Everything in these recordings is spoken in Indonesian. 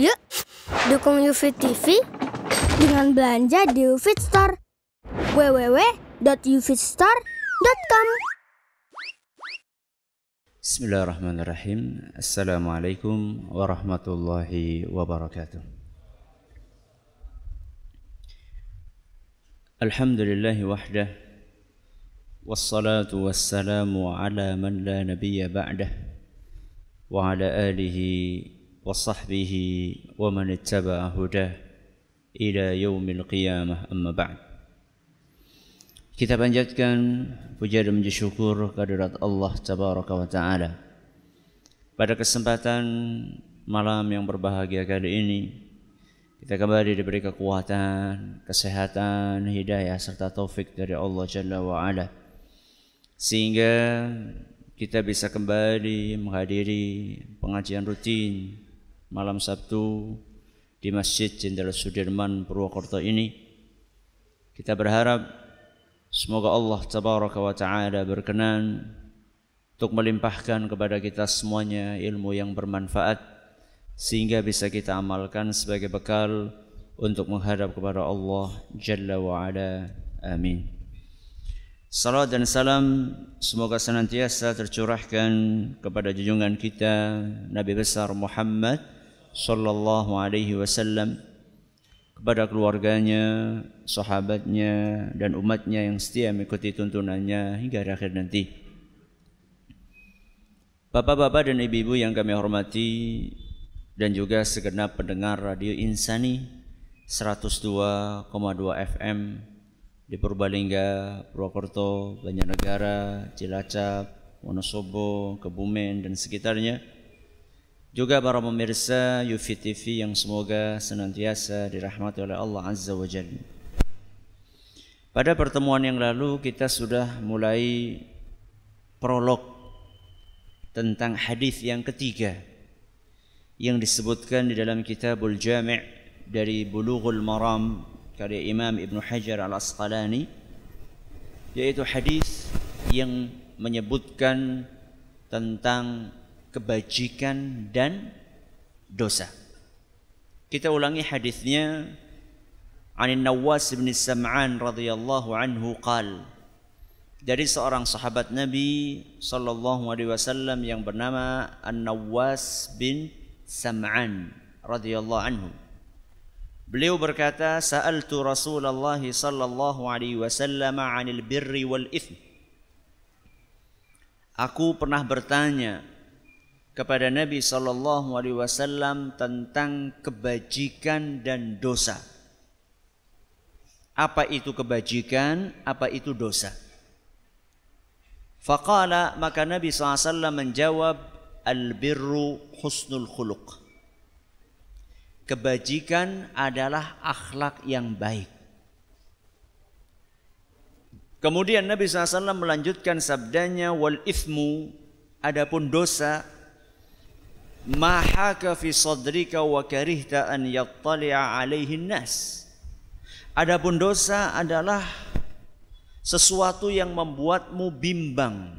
Yuk, dukung UFIT TV dengan belanja di UFIT Store. www.ufitstore.com Bismillahirrahmanirrahim. Assalamualaikum warahmatullahi wabarakatuh. Alhamdulillahi wahdah. Wassalatu wassalamu ala man la nabiyya ba'dah. Wa ala wa man ittaba'a hudah ila yaumil qiyamah amma ba'd. Kita panjatkan puja dan puji syukur kehadirat Allah Tabaraka wa Ta'ala. Pada kesempatan malam yang berbahagia kali ini, kita kembali diberi kekuatan, kesehatan, hidayah serta taufik dari Allah Jalla wa Ala. Sehingga kita bisa kembali menghadiri pengajian rutin malam Sabtu di Masjid Jenderal Sudirman Purwokerto ini. Kita berharap semoga Allah Tabaraka wa Ta'ala berkenan untuk melimpahkan kepada kita semuanya ilmu yang bermanfaat sehingga bisa kita amalkan sebagai bekal untuk menghadap kepada Allah Jalla wa Ala. Amin. Salam dan salam semoga senantiasa tercurahkan kepada junjungan kita Nabi besar Muhammad sallallahu alaihi wasallam kepada keluarganya, sahabatnya dan umatnya yang setia mengikuti tuntunannya hingga akhir nanti. Bapak-bapak dan ibu-ibu yang kami hormati dan juga segenap pendengar Radio Insani 102,2 FM di Purbalingga, Purwokerto, Banjarnegara, Cilacap, Wonosobo, Kebumen dan sekitarnya. Juga para pemirsa Yufi TV yang semoga senantiasa dirahmati oleh Allah Azza wa Jalla. Pada pertemuan yang lalu kita sudah mulai prolog tentang hadis yang ketiga yang disebutkan di dalam Kitabul Jami' dari Bulughul Maram karya Imam Ibn Hajar Al-Asqalani yaitu hadis yang menyebutkan tentang kebajikan dan dosa. Kita ulangi hadisnya Anin Nawas bin Sam'an radhiyallahu anhu qal dari seorang sahabat Nabi sallallahu alaihi wasallam yang bernama An-Nawas bin Sam'an radhiyallahu anhu Beliau berkata, "Sa'altu Rasulullah sallallahu alaihi wasallam 'anil birri wal itsm." Aku pernah bertanya kepada Nabi sallallahu alaihi wasallam tentang kebajikan dan dosa. Apa itu kebajikan, apa itu dosa? Faqala maka Nabi SAW menjawab al-birru husnul khuluq kebajikan adalah akhlak yang baik. Kemudian Nabi SAW melanjutkan sabdanya wal ithmu adapun dosa mahaka fi sadrika wa karihta an yattali'a nas. Adapun dosa adalah sesuatu yang membuatmu bimbang.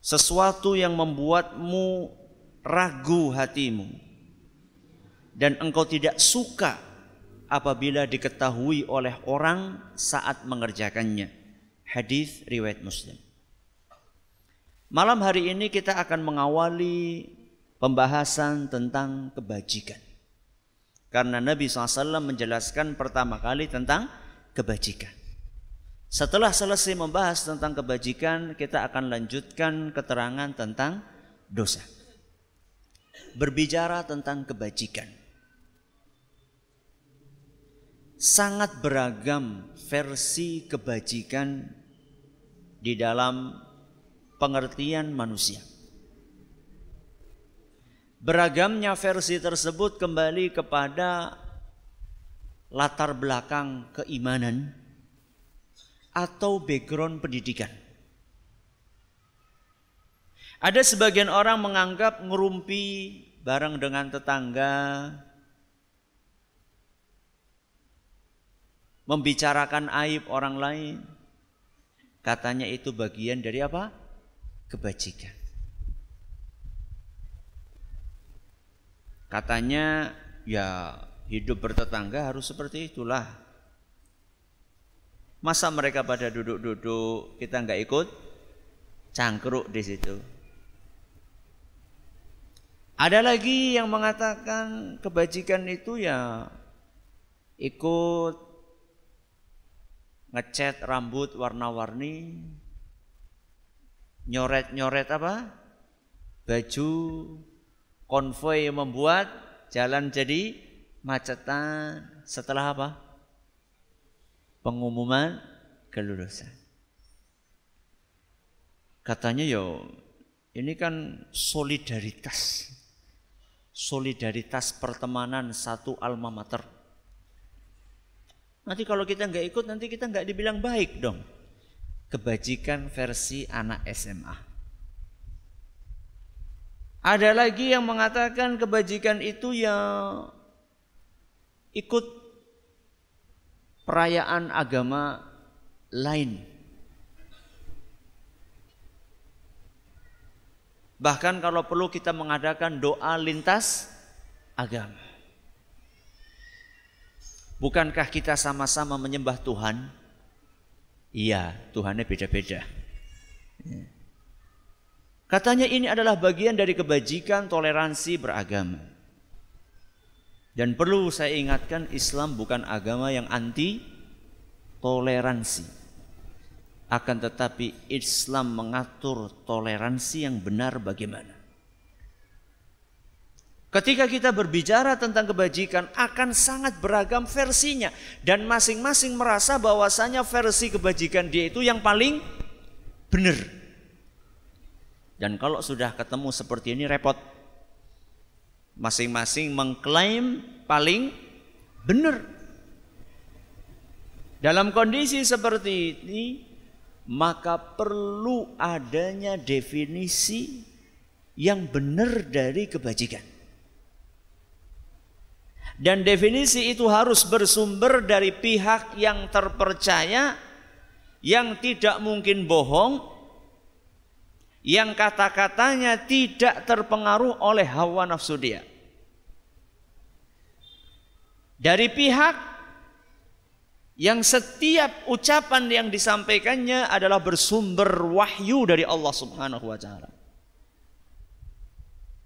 Sesuatu yang membuatmu ragu hatimu dan engkau tidak suka apabila diketahui oleh orang saat mengerjakannya. Hadis riwayat Muslim. Malam hari ini kita akan mengawali pembahasan tentang kebajikan. Karena Nabi SAW menjelaskan pertama kali tentang kebajikan. Setelah selesai membahas tentang kebajikan, kita akan lanjutkan keterangan tentang dosa. Berbicara tentang kebajikan sangat beragam versi kebajikan di dalam pengertian manusia. Beragamnya versi tersebut kembali kepada latar belakang keimanan atau background pendidikan. Ada sebagian orang menganggap ngerumpi bareng dengan tetangga membicarakan aib orang lain. Katanya itu bagian dari apa? Kebajikan. Katanya ya hidup bertetangga harus seperti itulah. Masa mereka pada duduk-duduk kita nggak ikut cangkruk di situ. Ada lagi yang mengatakan kebajikan itu ya ikut ngecat rambut warna-warni, nyoret-nyoret apa? Baju konvoy yang membuat jalan jadi macetan setelah apa? Pengumuman kelulusan. Katanya yo ini kan solidaritas. Solidaritas pertemanan satu alma mater. Nanti kalau kita nggak ikut nanti kita nggak dibilang baik dong. Kebajikan versi anak SMA. Ada lagi yang mengatakan kebajikan itu yang ikut perayaan agama lain. Bahkan kalau perlu kita mengadakan doa lintas agama. Bukankah kita sama-sama menyembah Tuhan? Iya, Tuhannya beda-beda. Katanya ini adalah bagian dari kebajikan toleransi beragama. Dan perlu saya ingatkan Islam bukan agama yang anti toleransi. Akan tetapi Islam mengatur toleransi yang benar bagaimana. Ketika kita berbicara tentang kebajikan akan sangat beragam versinya dan masing-masing merasa bahwasanya versi kebajikan dia itu yang paling benar. Dan kalau sudah ketemu seperti ini repot. Masing-masing mengklaim paling benar. Dalam kondisi seperti ini, maka perlu adanya definisi yang benar dari kebajikan. Dan definisi itu harus bersumber dari pihak yang terpercaya, yang tidak mungkin bohong, yang kata-katanya tidak terpengaruh oleh hawa nafsu dia. Dari pihak yang setiap ucapan yang disampaikannya adalah bersumber wahyu dari Allah Subhanahu wa taala.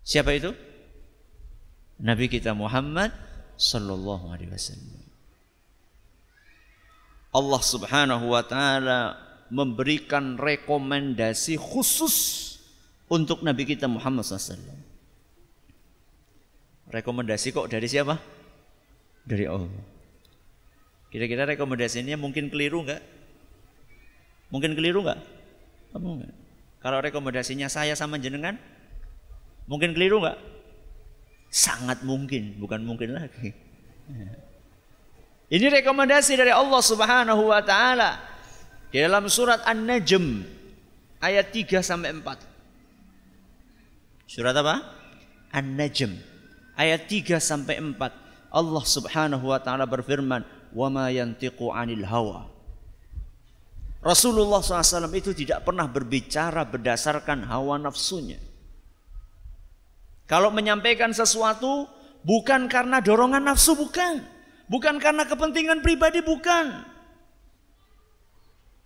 Siapa itu? Nabi kita Muhammad sallallahu alaihi wasallam. Allah Subhanahu wa taala memberikan rekomendasi khusus untuk Nabi kita Muhammad SAW. Rekomendasi kok dari siapa? Dari Allah. Kira-kira rekomendasinya mungkin keliru nggak? Mungkin keliru nggak? Apa? Kalau rekomendasinya saya sama jenengan, mungkin keliru nggak? Sangat mungkin, bukan mungkin lagi. Ini rekomendasi dari Allah Subhanahu wa taala di dalam surat An-Najm ayat 3 sampai 4. Surat apa? An-Najm ayat 3 sampai 4. Allah Subhanahu wa taala berfirman, "Wa ma yantiqu 'anil hawa." Rasulullah SAW itu tidak pernah berbicara berdasarkan hawa nafsunya. Kalau menyampaikan sesuatu bukan karena dorongan nafsu bukan. Bukan karena kepentingan pribadi bukan.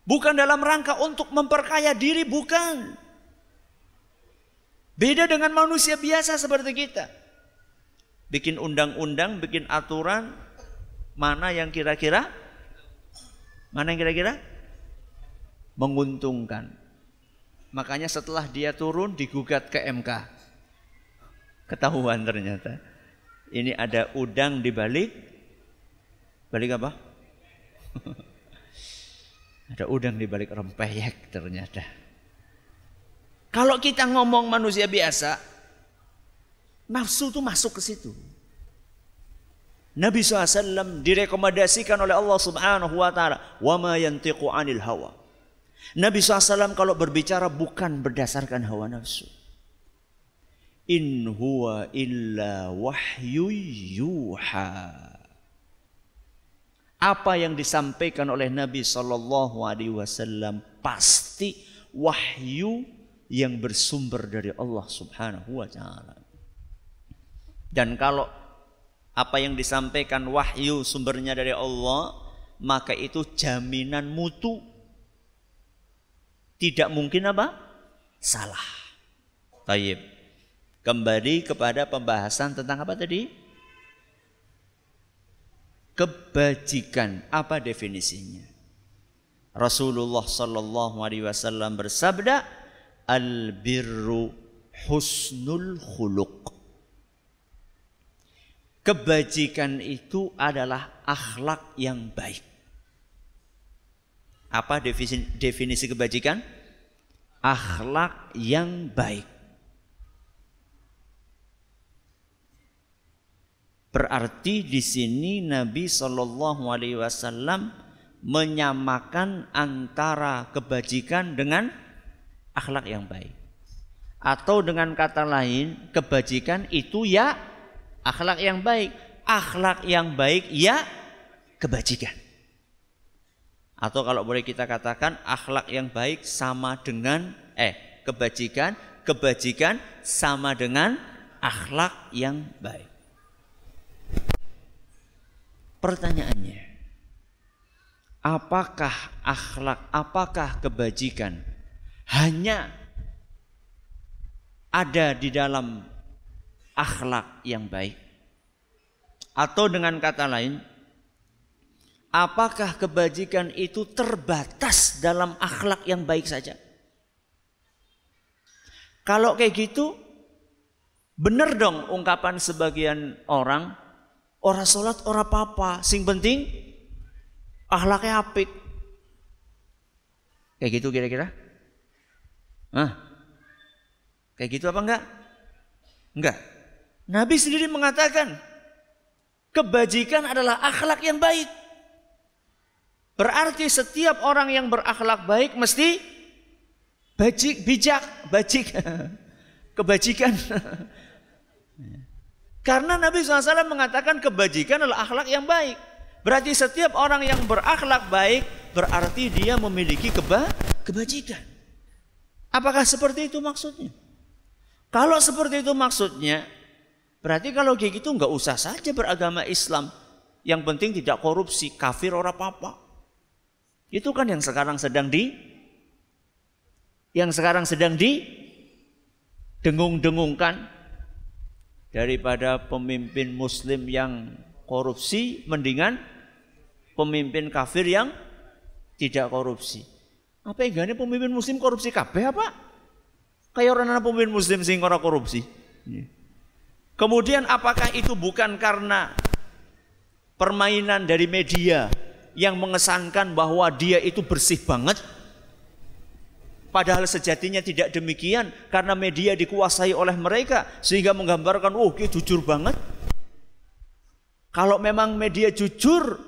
Bukan dalam rangka untuk memperkaya diri, bukan. Beda dengan manusia biasa seperti kita. Bikin undang-undang, bikin aturan, mana yang kira-kira? Mana yang kira-kira? Menguntungkan. Makanya setelah dia turun digugat ke MK. Ketahuan ternyata. Ini ada udang di balik. Balik apa? Ada udang di balik rempeyek ternyata. Kalau kita ngomong manusia biasa, nafsu itu masuk ke situ. Nabi SAW direkomendasikan oleh Allah Subhanahu wa taala, "Wa ma yantiqu 'anil hawa." Nabi SAW kalau berbicara bukan berdasarkan hawa nafsu. In huwa illa wahyu yuha apa yang disampaikan oleh Nabi Shallallahu Alaihi Wasallam pasti wahyu yang bersumber dari Allah Subhanahu Wa Taala. Dan kalau apa yang disampaikan wahyu sumbernya dari Allah, maka itu jaminan mutu. Tidak mungkin apa? Salah. Taib. Kembali kepada pembahasan tentang apa tadi? Kebajikan. Apa definisinya? Rasulullah sallallahu alaihi wasallam bersabda, "Al birru husnul khuluq." Kebajikan itu adalah akhlak yang baik. Apa definisi, definisi kebajikan? Akhlak yang baik. Berarti di sini Nabi Shallallahu Alaihi Wasallam menyamakan antara kebajikan dengan akhlak yang baik. Atau dengan kata lain, kebajikan itu ya akhlak yang baik. Akhlak yang baik ya kebajikan. Atau kalau boleh kita katakan akhlak yang baik sama dengan eh kebajikan, kebajikan sama dengan akhlak yang baik. Pertanyaannya, apakah akhlak, apakah kebajikan hanya ada di dalam akhlak yang baik? Atau dengan kata lain, apakah kebajikan itu terbatas dalam akhlak yang baik saja? Kalau kayak gitu, benar dong ungkapan sebagian orang, orang sholat, orang apa-apa, sing penting akhlaknya apik. Kayak gitu kira-kira? Hah? Kayak gitu apa enggak? Enggak. Nabi sendiri mengatakan kebajikan adalah akhlak yang baik. Berarti setiap orang yang berakhlak baik mesti bajik, bijak, bajik, kebajikan. Karena Nabi SAW mengatakan kebajikan adalah akhlak yang baik. Berarti setiap orang yang berakhlak baik berarti dia memiliki keba kebajikan. Apakah seperti itu maksudnya? Kalau seperti itu maksudnya, berarti kalau kayak gitu nggak usah saja beragama Islam. Yang penting tidak korupsi, kafir orang apa-apa. Itu kan yang sekarang sedang di yang sekarang sedang di dengung-dengungkan daripada pemimpin muslim yang korupsi mendingan pemimpin kafir yang tidak korupsi. Apa gane pemimpin muslim korupsi kabeh apa? Kayak orang anak pemimpin muslim sing ora korupsi. Kemudian apakah itu bukan karena permainan dari media yang mengesankan bahwa dia itu bersih banget? Padahal sejatinya tidak demikian karena media dikuasai oleh mereka sehingga menggambarkan oh dia jujur banget. Kalau memang media jujur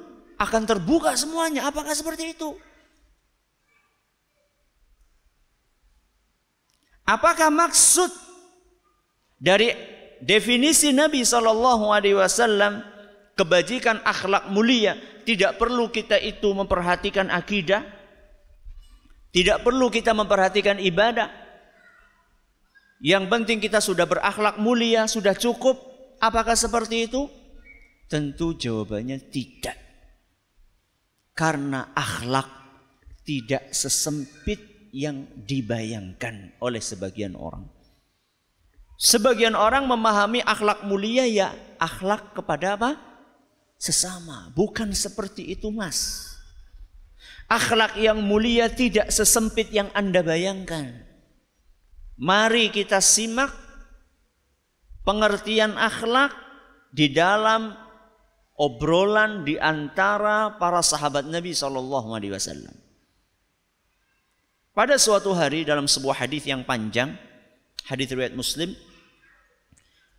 akan terbuka semuanya. Apakah seperti itu? Apakah maksud dari definisi Nabi Shallallahu Alaihi Wasallam kebajikan akhlak mulia tidak perlu kita itu memperhatikan akidah, tidak perlu kita memperhatikan ibadah. Yang penting kita sudah berakhlak mulia, sudah cukup. Apakah seperti itu? Tentu jawabannya tidak. Karena akhlak tidak sesempit yang dibayangkan oleh sebagian orang. Sebagian orang memahami akhlak mulia ya akhlak kepada apa? Sesama. Bukan seperti itu mas. Akhlak yang mulia tidak sesempit yang anda bayangkan. Mari kita simak pengertian akhlak di dalam obrolan di antara para sahabat Nabi Shallallahu Alaihi Wasallam. Pada suatu hari dalam sebuah hadis yang panjang, hadis riwayat Muslim,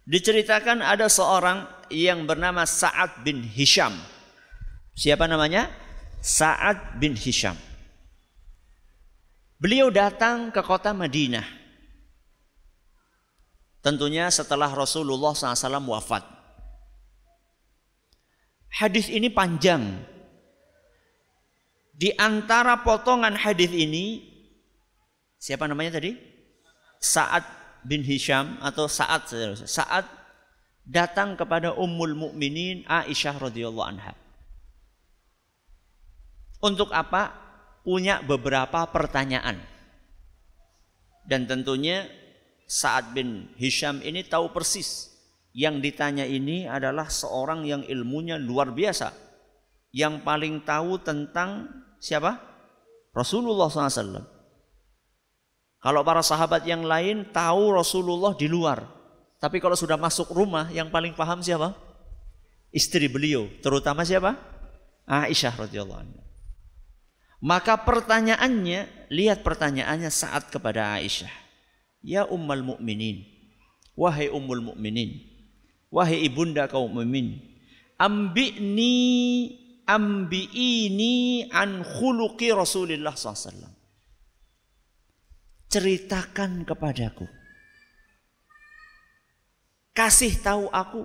diceritakan ada seorang yang bernama Sa'ad bin Hisham. Siapa namanya? Sa'ad bin Hisham. Beliau datang ke kota Madinah. Tentunya setelah Rasulullah SAW wafat. Hadis ini panjang. Di antara potongan hadis ini Siapa namanya tadi? Sa'ad bin Hisham atau Sa'ad Sa'ad datang kepada Ummul Mukminin Aisyah radhiyallahu anha. Untuk apa? Punya beberapa pertanyaan. Dan tentunya Sa'ad bin Hisham ini tahu persis yang ditanya ini adalah seorang yang ilmunya luar biasa. Yang paling tahu tentang siapa? Rasulullah SAW. Kalau para sahabat yang lain tahu Rasulullah di luar. Tapi kalau sudah masuk rumah yang paling paham siapa? Istri beliau. Terutama siapa? Aisyah radhiyallahu anha. Maka pertanyaannya, lihat pertanyaannya saat kepada Aisyah. Ya ummul mukminin, wahai ummul mukminin, wahai ibunda kaum mukmin, ambi'ni ambi'ini an khuluqi Rasulullah SAW. Ceritakan kepadaku. Kasih tahu aku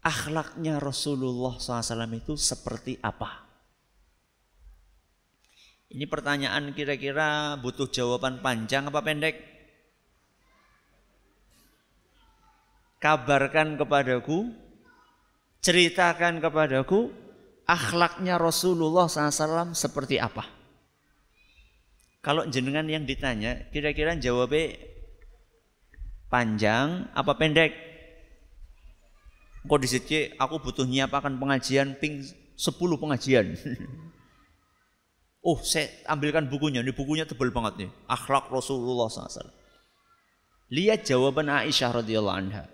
akhlaknya Rasulullah SAW itu seperti apa. Ini pertanyaan kira-kira butuh jawaban panjang apa pendek? Kabarkan kepadaku, ceritakan kepadaku akhlaknya Rasulullah SAW seperti apa? Kalau jenengan yang ditanya, kira-kira jawabnya panjang apa pendek? Kok di aku butuh nyiapakan pengajian ping 10 pengajian. Oh, saya ambilkan bukunya. Ini bukunya tebal banget nih. Akhlak Rasulullah SAW. Lihat jawaban Aisyah radhiyallahu anha.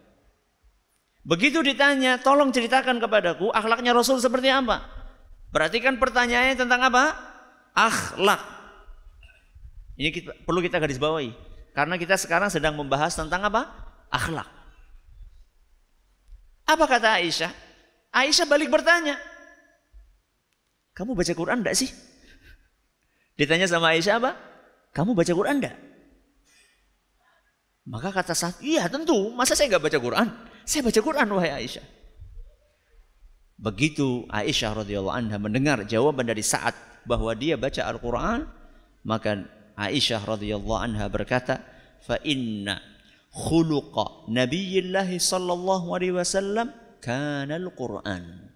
Begitu ditanya, tolong ceritakan kepadaku akhlaknya Rasul seperti apa? Berarti kan pertanyaannya tentang apa? Akhlak. Ini kita, perlu kita garis bawahi. Karena kita sekarang sedang membahas tentang apa? Akhlak. Apa kata Aisyah? Aisyah balik bertanya. Kamu baca Quran enggak sih? Ditanya sama Aisyah apa? Kamu baca Quran enggak? Maka kata saat, iya tentu. Masa saya nggak baca Quran? Saya baca Quran wahai Aisyah. Begitu Aisyah radhiyallahu anha mendengar jawaban dari saat bahwa dia baca Al-Quran, maka Aisyah radhiyallahu anha berkata, "Fa inna khuluqa Nabiyillah sallallahu alaihi wasallam kana Al-Quran."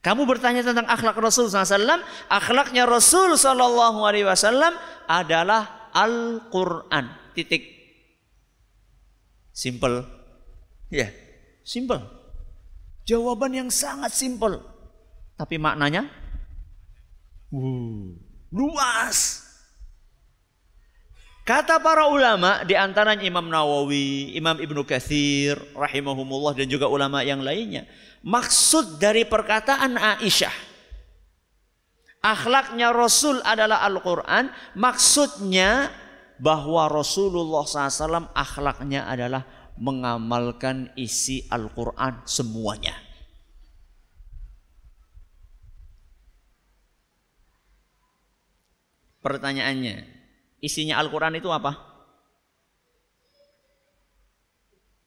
Kamu bertanya tentang akhlak Rasul SAW. Akhlaknya Rasul Wasallam adalah Al-Quran. Titik. Simple. Ya, yeah. simple. Jawaban yang sangat simple. Tapi maknanya uh, luas. Kata para ulama di antaranya Imam Nawawi, Imam Ibnu Katsir rahimahumullah dan juga ulama yang lainnya, maksud dari perkataan Aisyah akhlaknya Rasul adalah Al-Qur'an, maksudnya bahwa Rasulullah SAW akhlaknya adalah mengamalkan isi Al-Quran semuanya. Pertanyaannya, Isinya Al-Quran itu apa?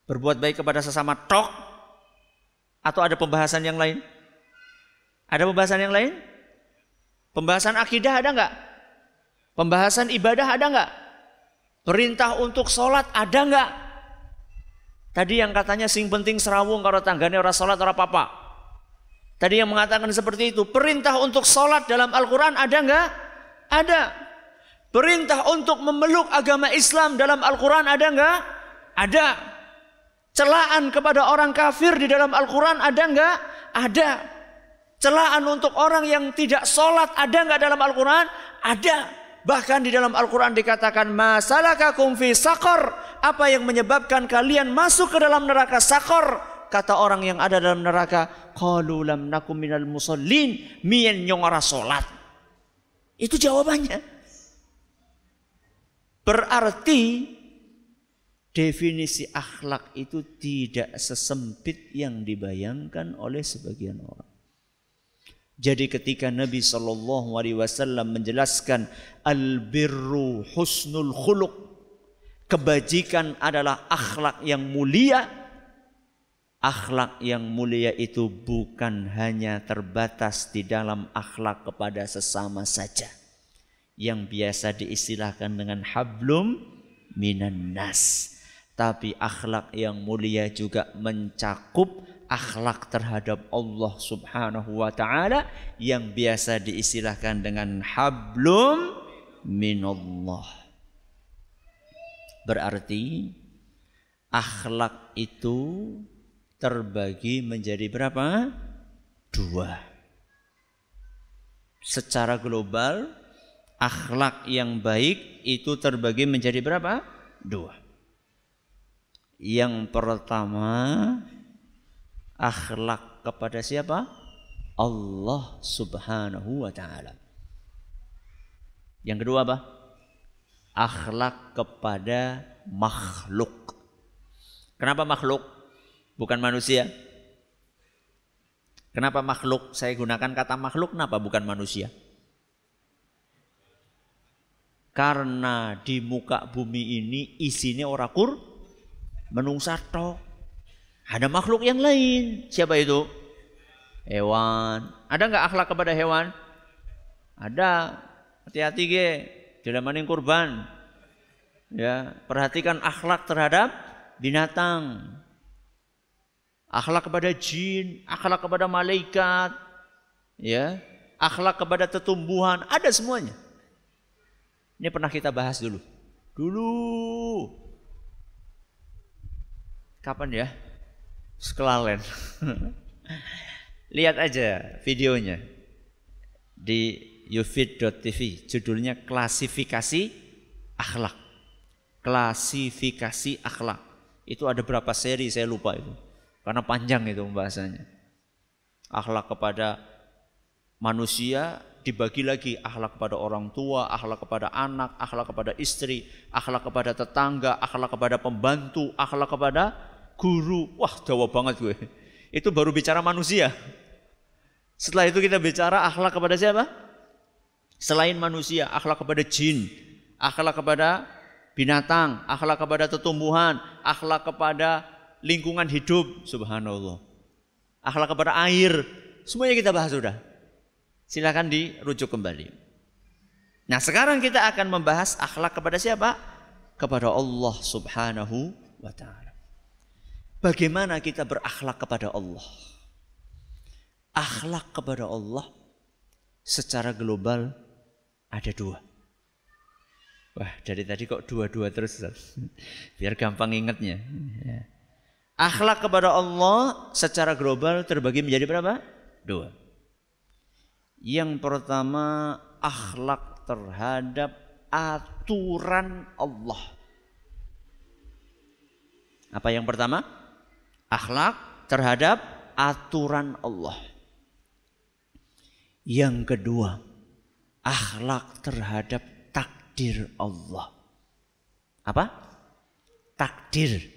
Berbuat baik kepada sesama tok atau ada pembahasan yang lain? Ada pembahasan yang lain? Pembahasan akidah ada nggak? Pembahasan ibadah ada nggak? Perintah untuk sholat ada nggak? Tadi yang katanya sing penting serawung kalau tanggane orang sholat orang apa Tadi yang mengatakan seperti itu. Perintah untuk sholat dalam Al-Quran ada nggak? Ada. Perintah untuk memeluk agama Islam dalam Al-Quran ada enggak? Ada. Celaan kepada orang kafir di dalam Al-Quran ada enggak? Ada. Celaan untuk orang yang tidak sholat ada enggak dalam Al-Quran? Ada. Bahkan di dalam Al-Quran dikatakan masalah fi sakor. Apa yang menyebabkan kalian masuk ke dalam neraka sakor? Kata orang yang ada dalam neraka. Qalu lam nakum minal musallin. Mien nyongara sholat. Itu jawabannya. Berarti definisi akhlak itu tidak sesempit yang dibayangkan oleh sebagian orang. Jadi ketika Nabi Shallallahu Alaihi Wasallam menjelaskan al birru husnul khuluq, kebajikan adalah akhlak yang mulia. Akhlak yang mulia itu bukan hanya terbatas di dalam akhlak kepada sesama saja yang biasa diistilahkan dengan hablum minan nas. Tapi akhlak yang mulia juga mencakup akhlak terhadap Allah Subhanahu wa taala yang biasa diistilahkan dengan hablum minallah. Berarti akhlak itu terbagi menjadi berapa? Dua. Secara global, akhlak yang baik itu terbagi menjadi berapa? Dua. Yang pertama, akhlak kepada siapa? Allah Subhanahu wa taala. Yang kedua apa? Akhlak kepada makhluk. Kenapa makhluk? Bukan manusia. Kenapa makhluk? Saya gunakan kata makhluk kenapa bukan manusia? Karena di muka bumi ini isinya orakur menungsa tok. Ada makhluk yang lain. Siapa itu? Hewan. Ada nggak akhlak kepada hewan? Ada. Hati-hati ge. Dalam maning kurban. Ya, perhatikan akhlak terhadap binatang. Akhlak kepada jin, akhlak kepada malaikat, ya, akhlak kepada tetumbuhan, ada semuanya. Ini pernah kita bahas dulu. Dulu. Kapan ya? Sekelalen. Lihat aja videonya di yufid.tv. Judulnya klasifikasi akhlak. Klasifikasi akhlak. Itu ada berapa seri saya lupa itu. Karena panjang itu pembahasannya. Akhlak kepada manusia dibagi lagi akhlak kepada orang tua, akhlak kepada anak, akhlak kepada istri, akhlak kepada tetangga, akhlak kepada pembantu, akhlak kepada guru. Wah, jawab banget gue. Itu baru bicara manusia. Setelah itu kita bicara akhlak kepada siapa? Selain manusia, akhlak kepada jin, akhlak kepada binatang, akhlak kepada tumbuhan, akhlak kepada lingkungan hidup, subhanallah. Akhlak kepada air, semuanya kita bahas sudah. Silakan dirujuk kembali. Nah, sekarang kita akan membahas akhlak kepada siapa? Kepada Allah Subhanahu wa taala. Bagaimana kita berakhlak kepada Allah? Akhlak kepada Allah secara global ada dua. Wah, dari tadi kok dua-dua terus. Biar gampang ingatnya. Ya. Akhlak kepada Allah secara global terbagi menjadi berapa? Dua. Yang pertama akhlak terhadap aturan Allah. Apa yang pertama? Akhlak terhadap aturan Allah. Yang kedua, akhlak terhadap takdir Allah. Apa? Takdir.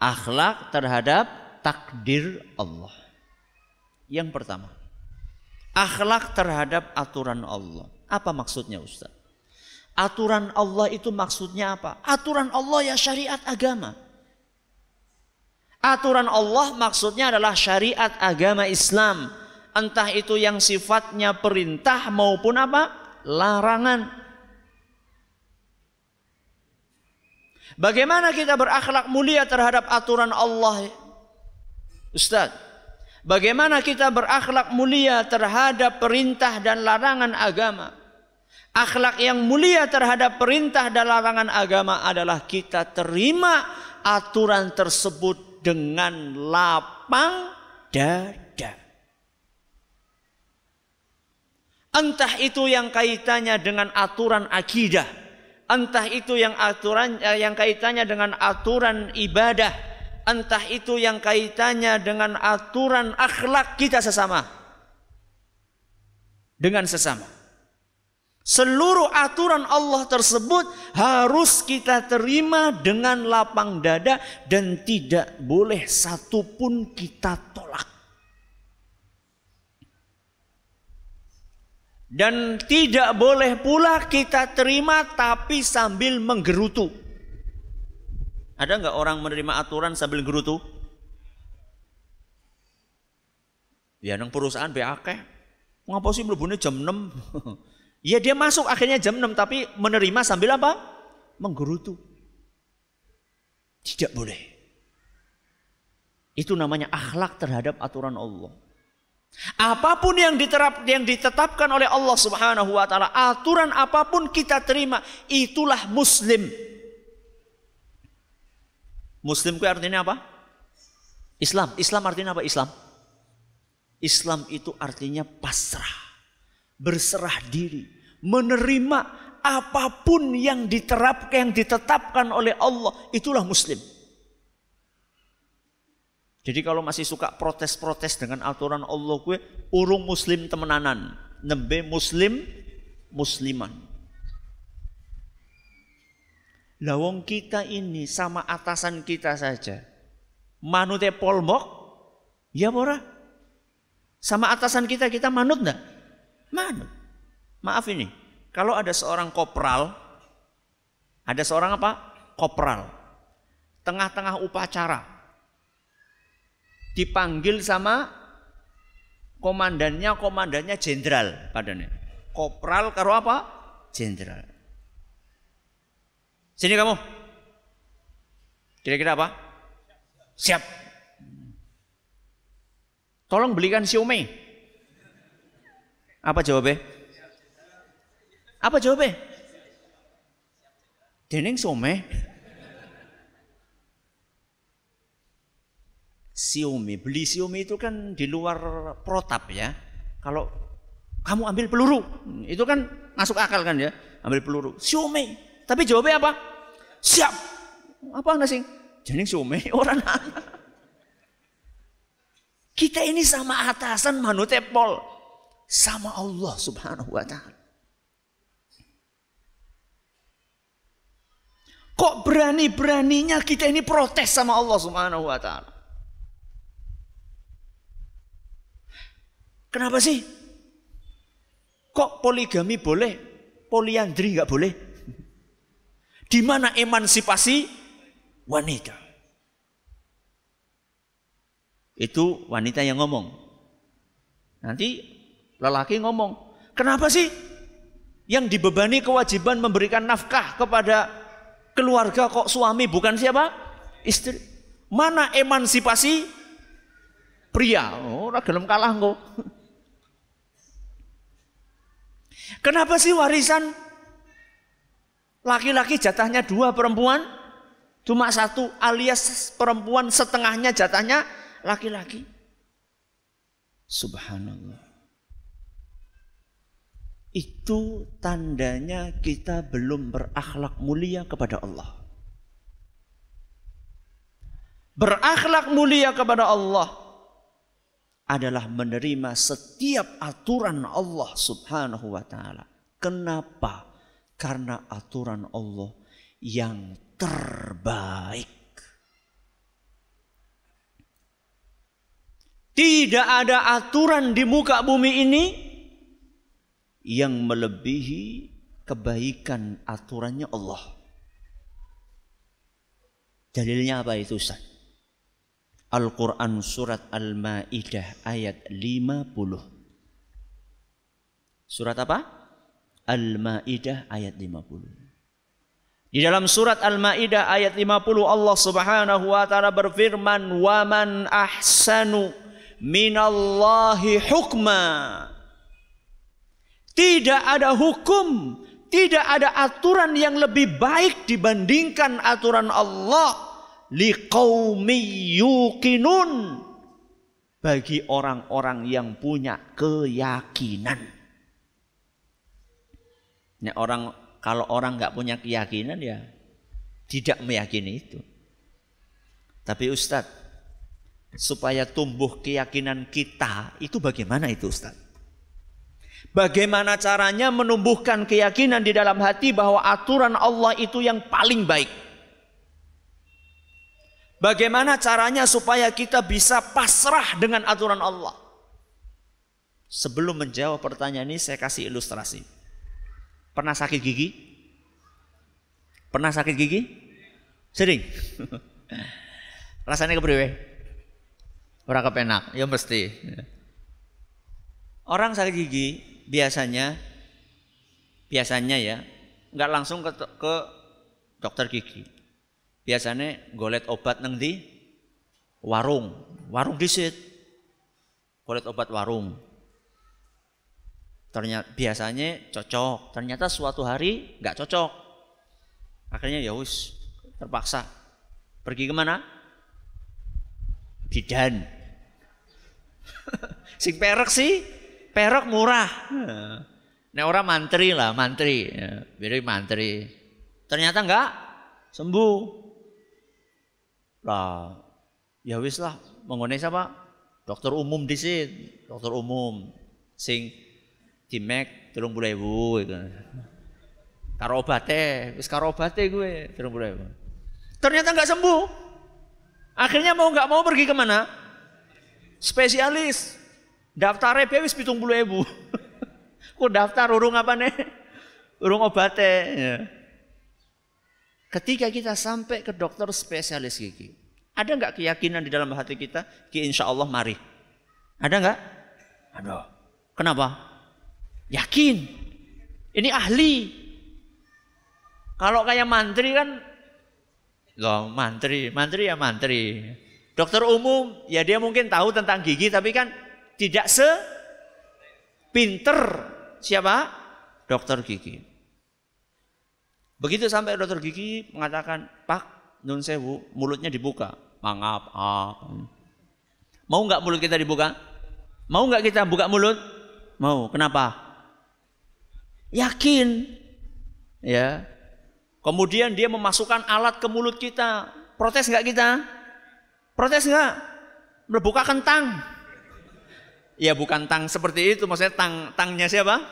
Akhlak terhadap takdir Allah. Yang pertama, akhlak terhadap aturan Allah. Apa maksudnya Ustaz? Aturan Allah itu maksudnya apa? Aturan Allah ya syariat agama. Aturan Allah maksudnya adalah syariat agama Islam. Entah itu yang sifatnya perintah maupun apa? Larangan. Bagaimana kita berakhlak mulia terhadap aturan Allah? Ustaz, bagaimana kita berakhlak mulia terhadap perintah dan larangan agama? Akhlak yang mulia terhadap perintah dan larangan agama adalah kita terima aturan tersebut dengan lapang dada. Entah itu yang kaitannya dengan aturan akidah, entah itu yang aturan eh, yang kaitannya dengan aturan ibadah, entah itu yang kaitannya dengan aturan akhlak kita sesama. Dengan sesama. Seluruh aturan Allah tersebut harus kita terima dengan lapang dada dan tidak boleh satupun kita tolak. Dan tidak boleh pula kita terima tapi sambil menggerutu. Ada nggak orang menerima aturan sambil gerutu? Ya nang perusahaan BAK. Ngapa sih melebuni jam 6? ya dia masuk akhirnya jam 6 tapi menerima sambil apa? Menggerutu. Tidak boleh. Itu namanya akhlak terhadap aturan Allah. Apa pun yang diterap yang ditetapkan oleh Allah Subhanahu wa taala, aturan apa pun kita terima, itulah muslim. Muslim itu artinya apa? Islam. Islam artinya apa? Islam. Islam itu artinya pasrah. Berserah diri, menerima apa pun yang diterapkan yang ditetapkan oleh Allah, itulah muslim. Jadi kalau masih suka protes-protes dengan aturan Allah gue, urung muslim temenanan, nembe muslim musliman. Lawong kita ini sama atasan kita saja. Manute polmok, ya bora. Sama atasan kita kita manut enggak? Manut. Maaf ini, kalau ada seorang kopral, ada seorang apa? Kopral. Tengah-tengah upacara, dipanggil sama komandannya komandannya jenderal padanya kopral karo apa jenderal sini kamu kira-kira apa siap tolong belikan siomay apa jawabnya apa jawabnya dening siomay Xiaomi. Beli Xiaomi itu kan di luar protap ya. Kalau kamu ambil peluru, itu kan masuk akal kan ya. Ambil peluru. Xiaomi. Tapi jawabnya apa? Siap. Apa nasi? Jadi Xiaomi orang Kita ini sama atasan manutepol sama Allah Subhanahu wa taala. Kok berani-beraninya kita ini protes sama Allah Subhanahu wa taala? Kenapa sih? Kok poligami boleh, poliandri nggak boleh? Di mana emansipasi wanita? Itu wanita yang ngomong. Nanti lelaki ngomong, kenapa sih yang dibebani kewajiban memberikan nafkah kepada keluarga kok suami bukan siapa? Istri. Mana emansipasi pria? Oh, gelem kalah kok. Kenapa sih warisan laki-laki jatahnya dua perempuan cuma satu alias perempuan setengahnya jatahnya laki-laki? Subhanallah. Itu tandanya kita belum berakhlak mulia kepada Allah. Berakhlak mulia kepada Allah adalah menerima setiap aturan Allah Subhanahu wa taala. Kenapa? Karena aturan Allah yang terbaik. Tidak ada aturan di muka bumi ini yang melebihi kebaikan aturannya Allah. Dalilnya apa itu Ustaz? Al-Quran surat Al-Ma'idah ayat 50. Surat apa? Al-Ma'idah ayat 50. Di dalam surat Al-Ma'idah ayat 50 Allah Subhanahu wa taala berfirman, "Wa man ahsanu minallahi hukma." Tidak ada hukum, tidak ada aturan yang lebih baik dibandingkan aturan Allah liqaumi yuqinun bagi orang-orang yang punya keyakinan. Nah, orang kalau orang nggak punya keyakinan ya tidak meyakini itu. Tapi Ustadz, supaya tumbuh keyakinan kita itu bagaimana itu Ustadz? Bagaimana caranya menumbuhkan keyakinan di dalam hati bahwa aturan Allah itu yang paling baik? Bagaimana caranya supaya kita bisa pasrah dengan aturan Allah? Sebelum menjawab pertanyaan ini saya kasih ilustrasi. Pernah sakit gigi? Pernah sakit gigi? Sering. Rasanya kepriwe? Ora kepenak, ya mesti. Orang sakit gigi biasanya biasanya ya nggak langsung ke, ke dokter gigi biasanya golet obat neng di warung, warung disit. Golet obat warung. Ternyata biasanya cocok, ternyata suatu hari nggak cocok. Akhirnya ya wis terpaksa pergi ke mana? Bidan. Sing perak sih, perak murah. Nah orang mantri lah, mantri, ya, beri mantri. Ternyata enggak sembuh. Lah, ya wis lah, mengenai siapa? Dokter umum di sini, dokter umum, sing dimek telung puluh ribu gitu. Karo obate, wis karo gue telung puluh ribu. Ternyata nggak sembuh. Akhirnya mau nggak mau pergi ke mana? Spesialis. Daftar wis pitung puluh ribu. Kok daftar urung apa nih? Urung obate. Ya. Ketika kita sampai ke dokter spesialis gigi, ada nggak keyakinan di dalam hati kita? Ki insya Allah mari. Ada nggak? Ada. Kenapa? Yakin. Ini ahli. Kalau kayak mantri kan, loh mantri, mantri ya mantri. Dokter umum ya dia mungkin tahu tentang gigi tapi kan tidak se pinter siapa? Dokter gigi. Begitu sampai dokter gigi mengatakan, Pak, nun sewu, mulutnya dibuka. Mangap, ah. Mau nggak mulut kita dibuka? Mau nggak kita buka mulut? Mau. Kenapa? Yakin. Ya. Kemudian dia memasukkan alat ke mulut kita. Protes nggak kita? Protes nggak? Berbuka kentang. Ya bukan tang seperti itu, maksudnya tang tangnya siapa?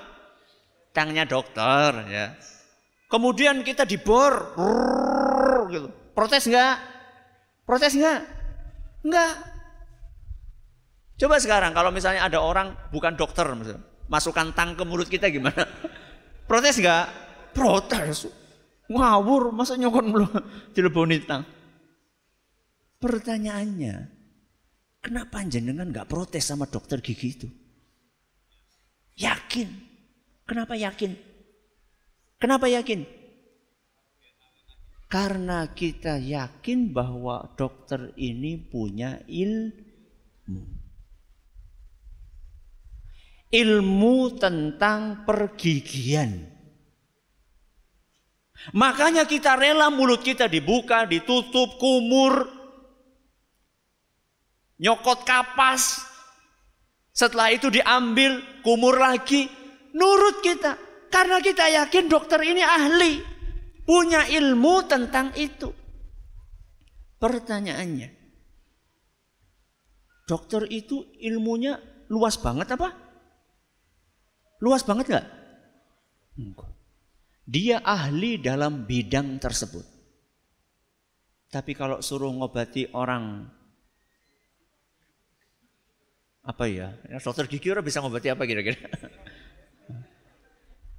Tangnya dokter, ya. Kemudian kita dibor, gitu. Protes enggak? Protes enggak? Enggak. Coba sekarang kalau misalnya ada orang bukan dokter, masukkan tang ke mulut kita gimana? Protes enggak? Protes. Ngawur, masa nyokon belum dileboni tang? Pertanyaannya, kenapa jenengan nggak protes sama dokter gigi itu? Yakin. Kenapa yakin? Kenapa yakin? Karena kita yakin bahwa dokter ini punya ilmu. Ilmu tentang pergigian. Makanya kita rela mulut kita dibuka, ditutup, kumur, nyokot kapas. Setelah itu diambil, kumur lagi, nurut kita. Karena kita yakin dokter ini ahli, punya ilmu tentang itu. Pertanyaannya, dokter itu ilmunya luas banget apa? Luas banget nggak? Dia ahli dalam bidang tersebut. Tapi kalau suruh ngobati orang apa ya? Dokter gigi orang bisa ngobati apa kira-kira?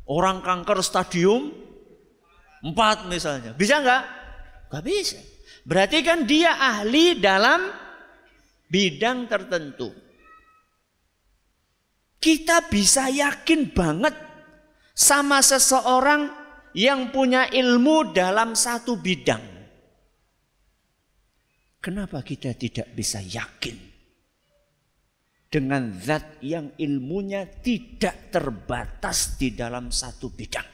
Orang kanker stadium 4 misalnya. Bisa nggak? Gak bisa. Berarti kan dia ahli dalam bidang tertentu. Kita bisa yakin banget sama seseorang yang punya ilmu dalam satu bidang. Kenapa kita tidak bisa yakin dengan zat yang ilmunya tidak terbatas di dalam satu bidang.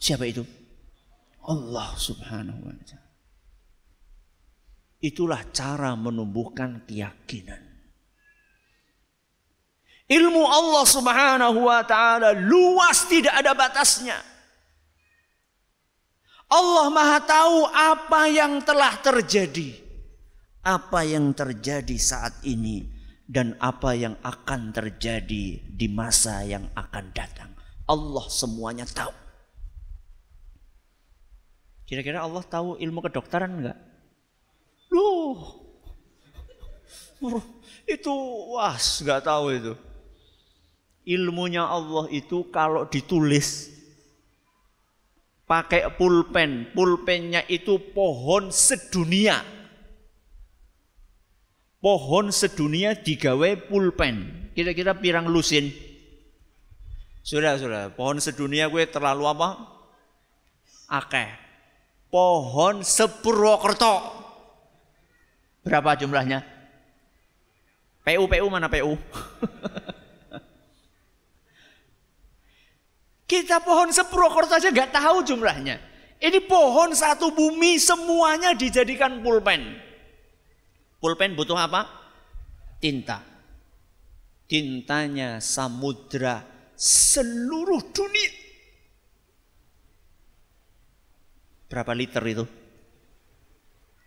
Siapa itu? Allah Subhanahu wa taala. Itulah cara menumbuhkan keyakinan. Ilmu Allah Subhanahu wa taala luas tidak ada batasnya. Allah Maha tahu apa yang telah terjadi apa yang terjadi saat ini dan apa yang akan terjadi di masa yang akan datang. Allah semuanya tahu. Kira-kira Allah tahu ilmu kedokteran enggak? Loh, itu was nggak tahu itu. Ilmunya Allah itu kalau ditulis pakai pulpen, pulpennya itu pohon sedunia pohon sedunia digawe pulpen. Kira-kira pirang lusin? Sudah, sudah. Pohon sedunia gue terlalu apa? Akeh. pohon Sepurwokerto. Berapa jumlahnya? PU PU mana PU? Kita pohon Sepurwokerto aja nggak tahu jumlahnya. Ini pohon satu bumi semuanya dijadikan pulpen. Pulpen butuh apa? Tinta. Tintanya samudra seluruh dunia. Berapa liter itu?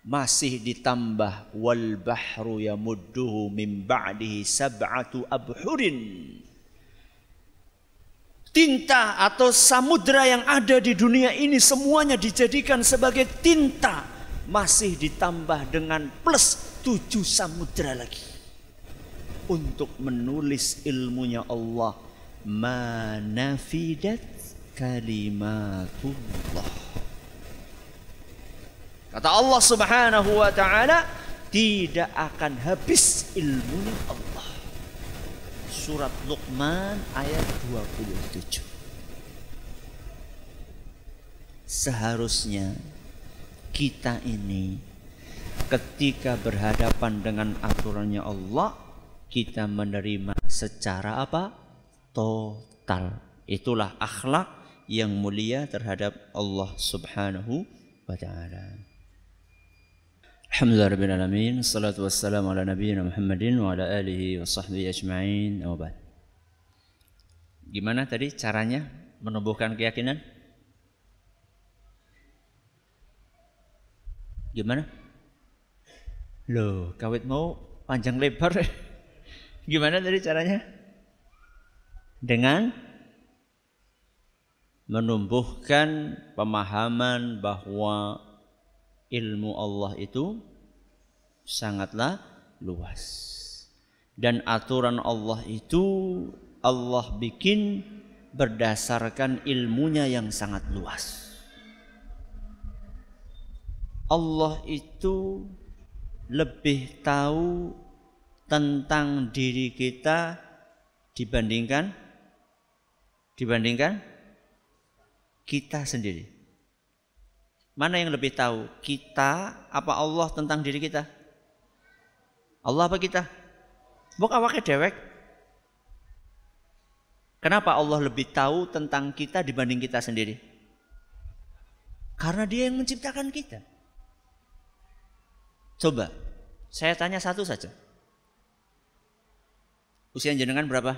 Masih ditambah wal bahru yamudduhu min ba'dihi sab'atu abhurin tinta atau samudra yang ada di dunia ini semuanya dijadikan sebagai tinta. Masih ditambah dengan plus tujuh samudra lagi. Untuk menulis ilmunya Allah manafidat kalimatullah. Kata Allah subhanahu wa ta'ala tidak akan habis ilmunya Allah surat Luqman ayat 27. Seharusnya kita ini ketika berhadapan dengan aturannya Allah kita menerima secara apa? total. Itulah akhlak yang mulia terhadap Allah Subhanahu wa taala. Alhamdulillah Rabbil Alamin Salatu wassalamu ala nabiyina Muhammadin Wa ala alihi wa sahbihi ajma'in Gimana tadi caranya menumbuhkan keyakinan? Gimana? Loh, kawit mau panjang lebar Gimana tadi caranya? Dengan menumbuhkan pemahaman bahwa ilmu Allah itu sangatlah luas. Dan aturan Allah itu Allah bikin berdasarkan ilmunya yang sangat luas. Allah itu lebih tahu tentang diri kita dibandingkan dibandingkan kita sendiri. Mana yang lebih tahu? Kita apa Allah tentang diri kita? Allah apa kita? Bukan awake dewek. Kenapa Allah lebih tahu tentang kita dibanding kita sendiri? Karena dia yang menciptakan kita. Coba, saya tanya satu saja. Usia jenengan berapa?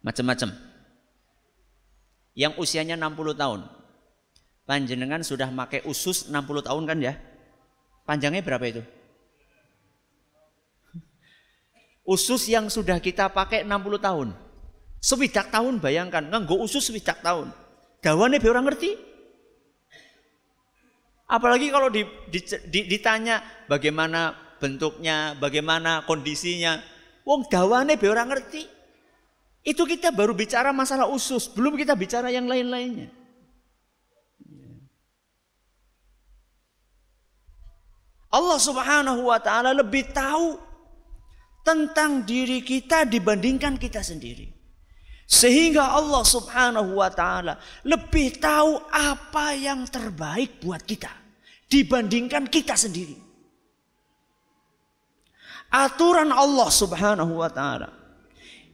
Macam-macam. Yang usianya 60 tahun, Panjenengan sudah pakai usus 60 tahun kan ya? Panjangnya berapa itu? Usus yang sudah kita pakai 60 tahun. Sewidak tahun bayangkan, nganggo usus sewidak tahun. Dawane be orang ngerti. Apalagi kalau di, di, di, ditanya bagaimana bentuknya, bagaimana kondisinya. Wong dawane be orang ngerti. Itu kita baru bicara masalah usus, belum kita bicara yang lain-lainnya. Allah Subhanahu wa taala lebih tahu tentang diri kita dibandingkan kita sendiri. Sehingga Allah Subhanahu wa taala lebih tahu apa yang terbaik buat kita dibandingkan kita sendiri. Aturan Allah Subhanahu wa taala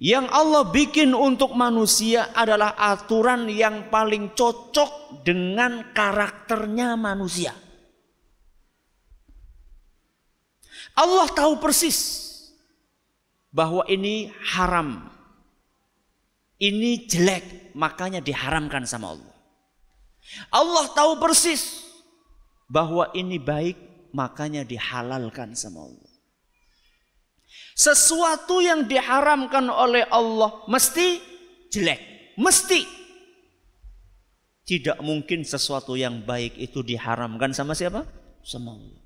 yang Allah bikin untuk manusia adalah aturan yang paling cocok dengan karakternya manusia. Allah tahu persis bahwa ini haram. Ini jelek, makanya diharamkan sama Allah. Allah tahu persis bahwa ini baik, makanya dihalalkan sama Allah. Sesuatu yang diharamkan oleh Allah mesti jelek, mesti. Tidak mungkin sesuatu yang baik itu diharamkan sama siapa? Sama Allah.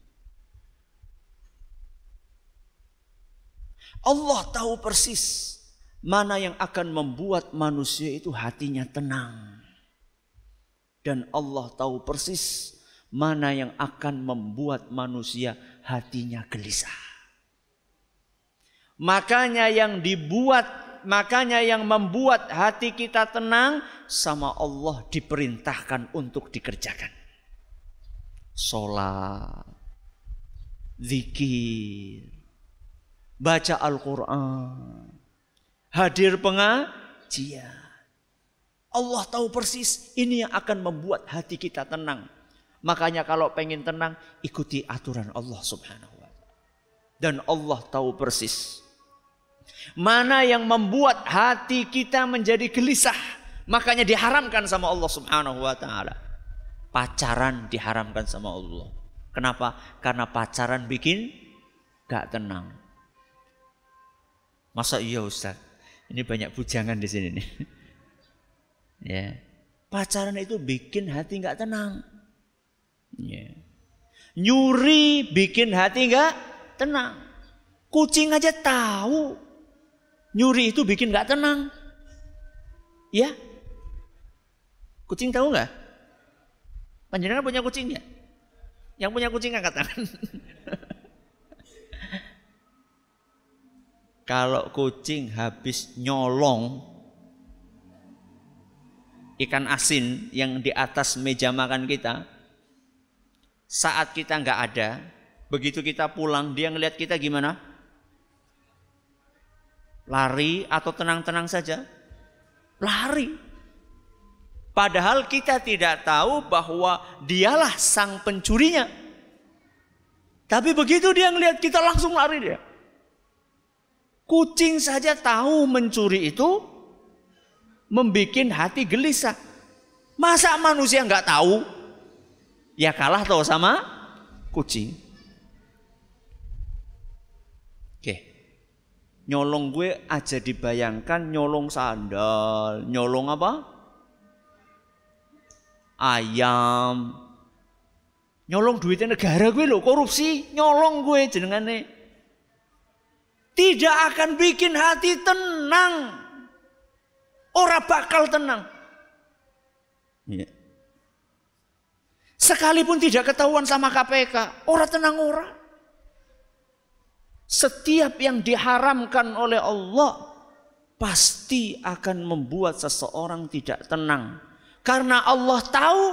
Allah tahu persis mana yang akan membuat manusia itu hatinya tenang. Dan Allah tahu persis mana yang akan membuat manusia hatinya gelisah. Makanya yang dibuat, makanya yang membuat hati kita tenang sama Allah diperintahkan untuk dikerjakan. sholat, zikir, baca Al-Quran, hadir pengajian. Allah tahu persis ini yang akan membuat hati kita tenang. Makanya kalau pengen tenang, ikuti aturan Allah subhanahu wa ta'ala. Dan Allah tahu persis. Mana yang membuat hati kita menjadi gelisah. Makanya diharamkan sama Allah subhanahu wa ta'ala. Pacaran diharamkan sama Allah. Kenapa? Karena pacaran bikin gak tenang. Masa iya Ustaz? Ini banyak bujangan di sini nih. Ya. Pacaran itu bikin hati nggak tenang. Ya. Nyuri bikin hati nggak tenang. Kucing aja tahu nyuri itu bikin nggak tenang. Ya? Kucing tahu nggak? Panjenengan punya kucing ya? Yang punya kucing angkat tangan. Kalau kucing habis nyolong ikan asin yang di atas meja makan kita, saat kita nggak ada, begitu kita pulang dia ngelihat kita gimana? Lari atau tenang-tenang saja? Lari. Padahal kita tidak tahu bahwa dialah sang pencurinya. Tapi begitu dia ngelihat kita langsung lari dia. Kucing saja tahu mencuri itu membuat hati gelisah. Masa manusia nggak tahu? Ya kalah tahu sama kucing. Oke. Nyolong gue aja dibayangkan nyolong sandal, nyolong apa? Ayam. Nyolong duitnya negara gue lo korupsi, nyolong gue jenengane. Tidak akan bikin hati tenang. Orang bakal tenang. Ya. Sekalipun tidak ketahuan sama KPK, orang tenang orang. Setiap yang diharamkan oleh Allah pasti akan membuat seseorang tidak tenang. Karena Allah tahu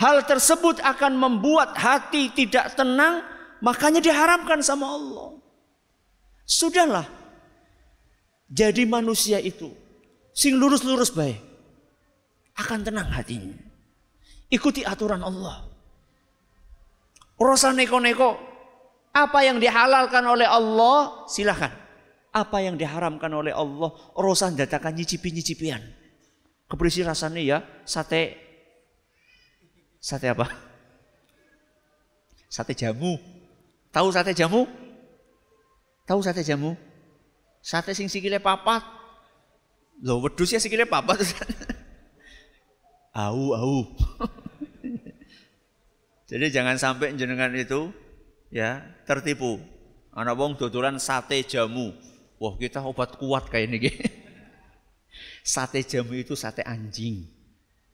hal tersebut akan membuat hati tidak tenang, makanya diharamkan sama Allah. Sudahlah. Jadi manusia itu sing lurus-lurus baik akan tenang hatinya. Ikuti aturan Allah. Urusan neko-neko apa yang dihalalkan oleh Allah silahkan. Apa yang diharamkan oleh Allah urusan datakan nyicipi-nyicipian. Keberisi rasanya ya sate sate apa? Sate jamu. Tahu sate jamu? Tahu sate jamu? Sate sing sikile papat, Loh wedus ya sikile papat. au au. Jadi jangan sampai jenengan itu ya tertipu. Anak wong dodolan sate jamu. Wah, kita obat kuat kayak ini. sate jamu itu sate anjing.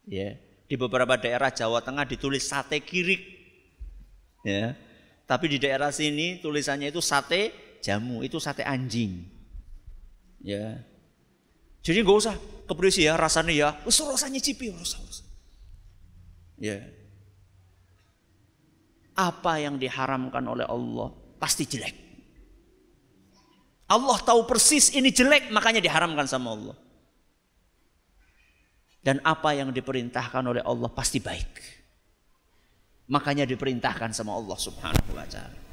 Ya. Di beberapa daerah Jawa Tengah ditulis sate kirik. Ya. Tapi di daerah sini tulisannya itu sate jamu, itu sate anjing. Ya. Jadi nggak usah keberisi ya rasanya ya. Usah rasanya cipi, usah. Ya. Apa yang diharamkan oleh Allah pasti jelek. Allah tahu persis ini jelek makanya diharamkan sama Allah. Dan apa yang diperintahkan oleh Allah pasti baik. Makanya diperintahkan sama Allah Subhanahu wa taala.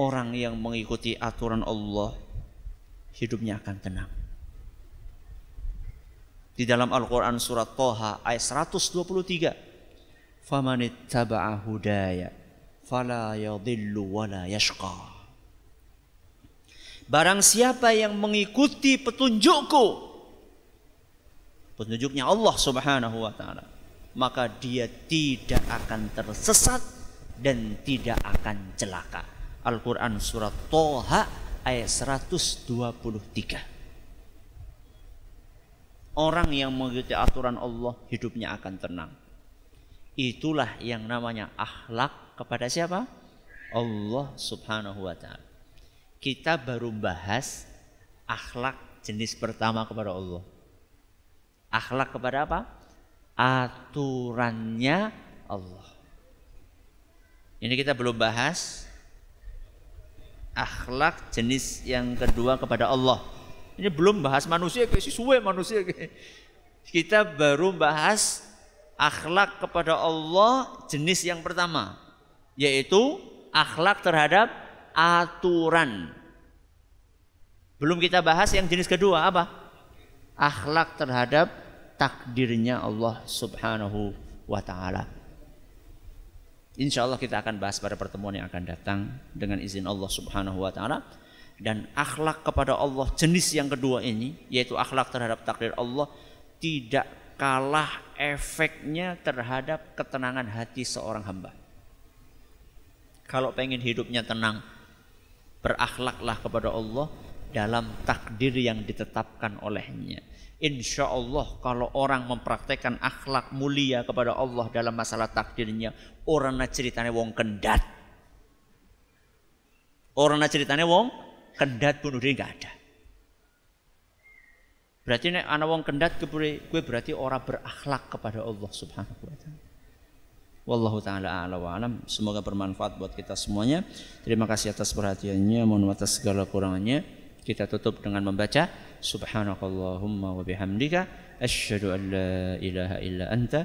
Orang yang mengikuti aturan Allah hidupnya akan tenang. Di dalam Al-Quran surat Toha ayat 123. Famanittaba'a hudaya fala yadhillu wala yashqa. Barang siapa yang mengikuti petunjukku petunjuknya Allah Subhanahu wa taala maka dia tidak akan tersesat dan tidak akan celaka. Al-Quran surat Toha ayat 123. Orang yang mengikuti aturan Allah hidupnya akan tenang. Itulah yang namanya akhlak kepada siapa? Allah Subhanahu wa taala. Kita baru bahas akhlak jenis pertama kepada Allah. Akhlak kepada apa? Aturannya Allah. Ini kita belum bahas akhlak jenis yang kedua kepada Allah. Ini belum bahas manusia si suwe manusia Kita baru bahas akhlak kepada Allah jenis yang pertama yaitu akhlak terhadap aturan. Belum kita bahas yang jenis kedua apa? Akhlak terhadap takdirnya Allah Subhanahu wa taala. Insya Allah kita akan bahas pada pertemuan yang akan datang dengan izin Allah Subhanahu wa taala dan akhlak kepada Allah jenis yang kedua ini yaitu akhlak terhadap takdir Allah tidak kalah efeknya terhadap ketenangan hati seorang hamba. Kalau pengen hidupnya tenang, berakhlaklah kepada Allah dalam takdir yang ditetapkan olehnya. Insya Allah kalau orang mempraktekkan akhlak mulia kepada Allah dalam masalah takdirnya, orang na ceritanya wong kendat. Orang na ceritanya wong kendat bunuh diri nggak ada. Berarti nek ana wong kendat gue berarti orang berakhlak kepada Allah Subhanahu wa taala. Wallahu taala a'la wa alam. Semoga bermanfaat buat kita semuanya. Terima kasih atas perhatiannya, mohon atas segala kurangannya. Kita tutup dengan membaca Subhanakallahumma wa bihamdika asyhadu an la ilaha illa anta